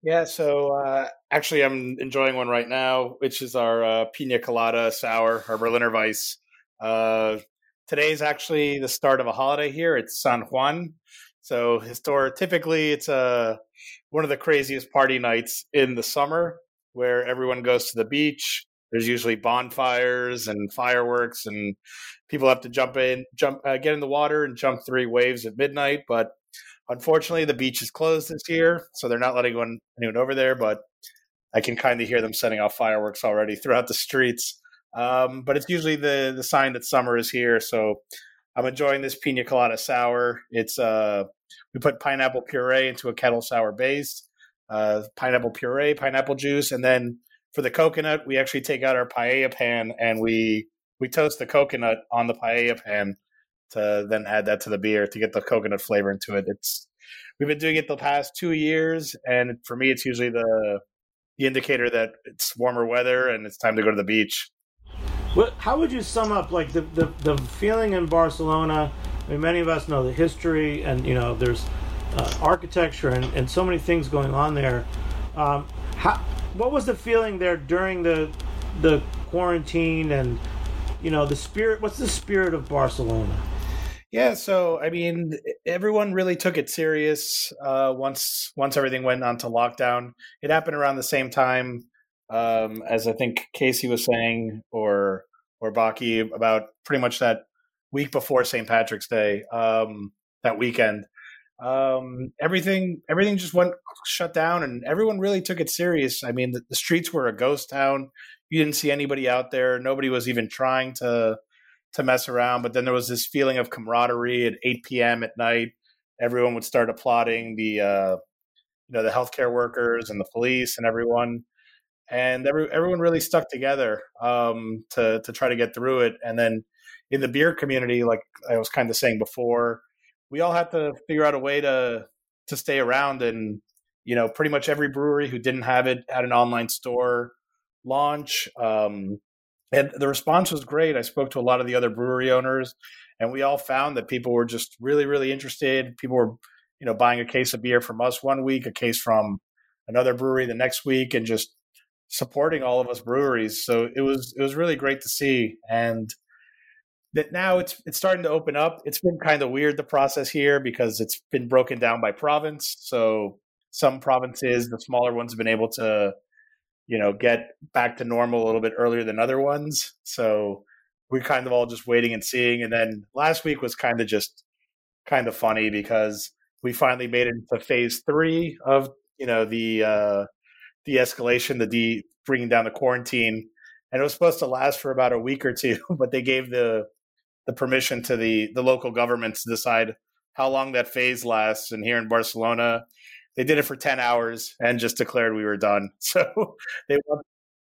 Yeah, so uh, actually, I'm enjoying one right now, which is our uh, Pina Colada Sour, our Berliner Weisse. Uh, today's actually the start of a holiday here. It's San Juan, so historic. Typically, it's a uh, one of the craziest party nights in the summer, where everyone goes to the beach there's usually bonfires and fireworks, and people have to jump in, jump, uh, get in the water and jump three waves at midnight. But unfortunately, the beach is closed this year, so they're not letting anyone, anyone over there. But I can kind of hear them setting off fireworks already throughout the streets. Um, but it's usually the the sign that summer is here. So I'm enjoying this pina colada sour. It's uh, we put pineapple puree into a kettle sour base, uh, pineapple puree, pineapple juice, and then for the coconut, we actually take out our paella pan and we we toast the coconut on the paella pan to then add that to the beer to get the coconut flavor into it. It's we've been doing it the past two years, and for me, it's usually the the indicator that it's warmer weather and it's time to go to the beach. What, how would you sum up like the, the, the feeling in Barcelona? I mean, many of us know the history, and you know there's uh, architecture and, and so many things going on there. Um, how what was the feeling there during the the quarantine and you know the spirit? What's the spirit of Barcelona? Yeah, so I mean, everyone really took it serious uh, once once everything went on to lockdown. It happened around the same time um, as I think Casey was saying, or or Bocky about pretty much that week before St. Patrick's Day, um, that weekend um, everything everything just went shut down, and everyone really took it serious. I mean, the, the, streets were a ghost town. You didn't see anybody out there. Nobody was even trying to to mess around. But then there was this feeling of camaraderie at 8 p.m. at night. Everyone would start applauding the uh, you know the healthcare workers and the police and everyone. And every, everyone really stuck together um, to to try to get through it. And then in the beer community, like I was kind of saying before, we all had to figure out a way to to stay around. And you know pretty much every brewery who didn't have it had an online store launch um, and the response was great. I spoke to a lot of the other brewery owners and we all found that people were just really really interested. People were you know buying a case of beer from us one week a case from another brewery the next week and just supporting all of us breweries so it was it was really great to see and that now it's it's starting to open up. It's been kind of weird the process here because it's been broken down by province. So some provinces, the smaller ones, have been able to, you know, get back to normal a little bit earlier than other ones. So we're kind of all just waiting and seeing. And then last week was kind of just kind of funny because we finally made it to phase three of you know the uh, the escalation, the de bringing down the quarantine and it was supposed to last for about a week or two but they gave the the permission to the the local governments to decide how long that phase lasts. And here in Barcelona, they did it for ten hours and just declared we were done. So they want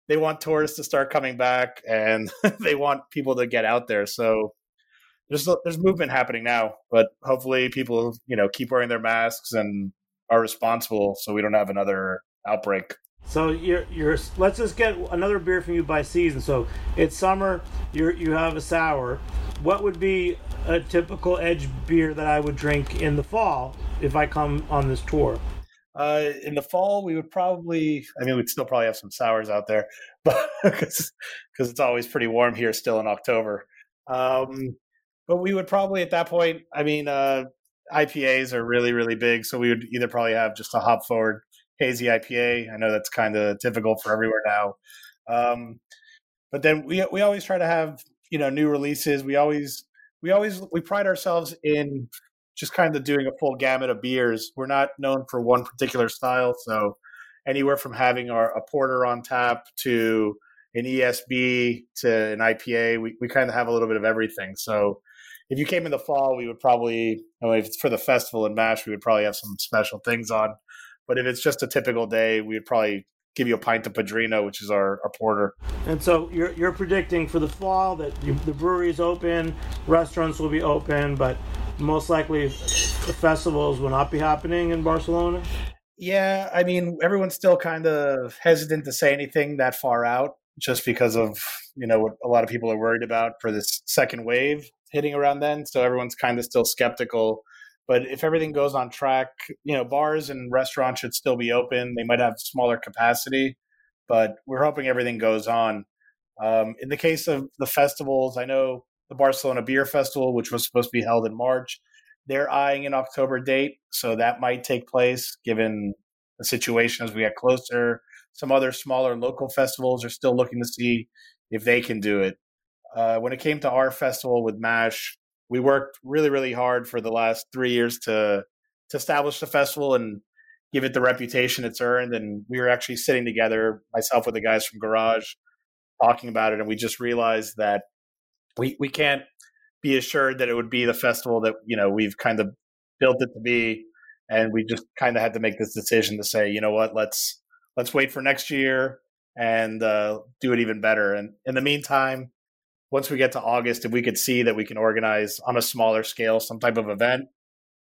they want tourists to start coming back, and they want people to get out there. So there's there's movement happening now, but hopefully people you know keep wearing their masks and are responsible, so we don't have another outbreak. So you're you're let's just get another beer from you by season. So it's summer. You you have a sour. What would be a typical edge beer that I would drink in the fall if I come on this tour? Uh, in the fall, we would probably. I mean, we'd still probably have some sours out there, but because it's always pretty warm here still in October. Um, but we would probably at that point. I mean, uh, IPAs are really really big, so we would either probably have just a hop forward hazy IPA. I know that's kind of typical for everywhere now. Um, but then we we always try to have you know new releases. We always we always we pride ourselves in just kind of doing a full gamut of beers. We're not known for one particular style, so anywhere from having our a porter on tap to an ESB to an IPA, we, we kind of have a little bit of everything. So if you came in the fall, we would probably, I mean, if it's for the festival in Mash, we would probably have some special things on. But if it's just a typical day, we would probably give you a pint of Padrino, which is our, our porter. And so you're, you're predicting for the fall that you, the brewery is open, restaurants will be open, but most likely the festivals will not be happening in Barcelona? Yeah, I mean, everyone's still kind of hesitant to say anything that far out just because of, you know, what a lot of people are worried about for this second wave hitting around then. So everyone's kind of still skeptical but if everything goes on track, you know, bars and restaurants should still be open. They might have smaller capacity, but we're hoping everything goes on. Um, in the case of the festivals, I know the Barcelona Beer Festival, which was supposed to be held in March, they're eyeing an October date, so that might take place given the situation as we get closer. Some other smaller local festivals are still looking to see if they can do it. Uh, when it came to our festival with MASH, we worked really, really hard for the last three years to to establish the festival and give it the reputation it's earned. And we were actually sitting together, myself with the guys from Garage, talking about it, and we just realized that we we can't be assured that it would be the festival that you know we've kind of built it to be, and we just kind of had to make this decision to say, you know what, let's let's wait for next year and uh, do it even better. And in the meantime, once we get to August, if we could see that we can organize on a smaller scale some type of event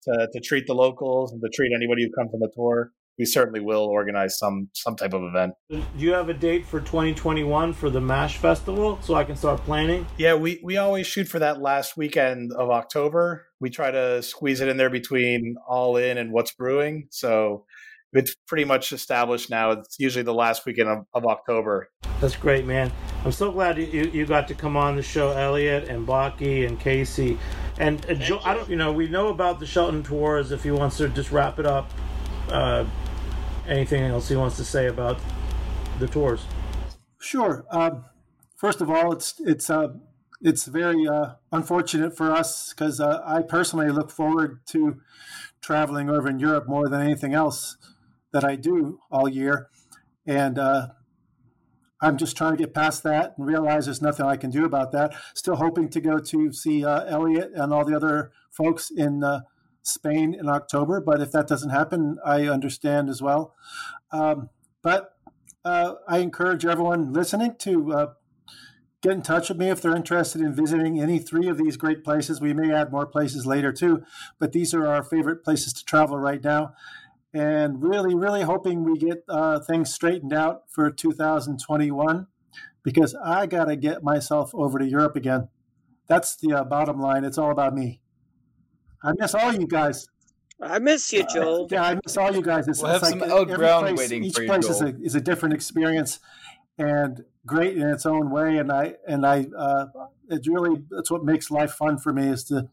to, to treat the locals and to treat anybody who comes on the tour, we certainly will organize some some type of event. Do you have a date for 2021 for the Mash Festival so I can start planning? Yeah, we, we always shoot for that last weekend of October. We try to squeeze it in there between All In and What's Brewing. So it's pretty much established now. It's usually the last weekend of, of October. That's great, man. I'm so glad you, you got to come on the show, Elliot and Bocky and Casey. And uh, Joe, I don't, you know, we know about the Shelton tours. If he wants to just wrap it up, uh, anything else he wants to say about the tours? Sure. Um, first of all, it's it's uh, it's very uh, unfortunate for us because uh, I personally look forward to traveling over in Europe more than anything else that I do all year. And uh, I'm just trying to get past that and realize there's nothing I can do about that. Still hoping to go to see uh, Elliot and all the other folks in uh, Spain in October. But if that doesn't happen, I understand as well. Um, but uh, I encourage everyone listening to uh, get in touch with me if they're interested in visiting any three of these great places. We may add more places later too, but these are our favorite places to travel right now and really, really hoping we get uh, things straightened out for 2021 because I got to get myself over to Europe again. That's the uh, bottom line. It's all about me. I miss all you guys. I miss you, Joel. Uh, yeah, I miss all you guys. It's, we'll it's have like some ground place, waiting each for you. Each place is a, is a different experience and great in its own way. And I and I, uh, it's really that's what makes life fun for me is to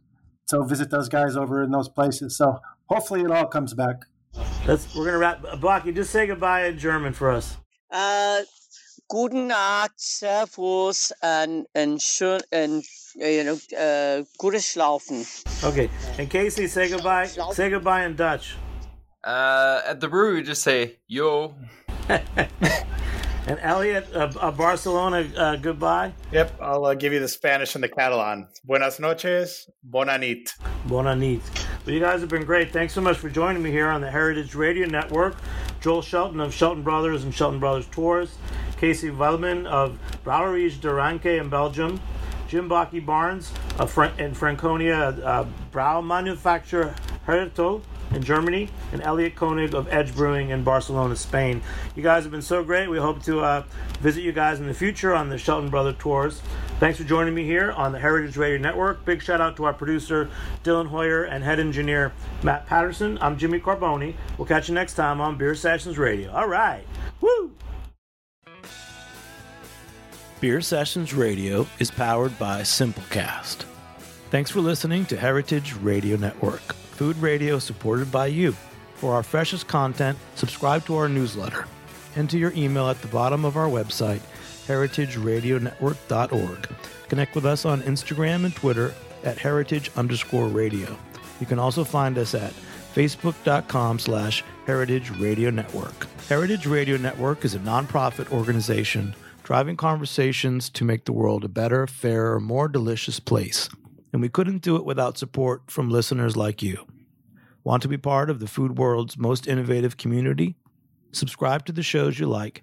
to visit those guys over in those places. So hopefully it all comes back. Let's. We're gonna wrap. Bocky, just say goodbye in German for us. Uh, guten Nacht, Servus, and and schön and uh, you know, uh, gutes Schlafen. Okay, and Casey, say goodbye. Say goodbye in Dutch. Uh, at the brewery, we just say yo. and Elliot, uh, uh, Barcelona, uh, goodbye. Yep, I'll uh, give you the Spanish and the Catalan. Buenas noches, bona nit. Bona nit. Well, you guys have been great. Thanks so much for joining me here on the Heritage Radio Network. Joel Shelton of Shelton Brothers and Shelton Brothers Tours, Casey Wellman of Brouwerij de Ranke in Belgium, Jim Bocky Barnes of Fra- in Franconia, uh, Brau Manufacturer Hertel in Germany, and Elliot Konig of Edge Brewing in Barcelona, Spain. You guys have been so great. We hope to uh, visit you guys in the future on the Shelton Brother Tours. Thanks for joining me here on the Heritage Radio Network. Big shout out to our producer, Dylan Hoyer, and head engineer, Matt Patterson. I'm Jimmy Carbone. We'll catch you next time on Beer Sessions Radio. All right. Woo! Beer Sessions Radio is powered by Simplecast. Thanks for listening to Heritage Radio Network, food radio supported by you. For our freshest content, subscribe to our newsletter. Enter your email at the bottom of our website, heritageradionetwork.org. Connect with us on Instagram and Twitter at heritage underscore radio. You can also find us at facebook.com slash heritage radio network. Heritage Radio Network is a nonprofit organization driving conversations to make the world a better, fairer, more delicious place. And we couldn't do it without support from listeners like you. Want to be part of the food world's most innovative community? Subscribe to the shows you like,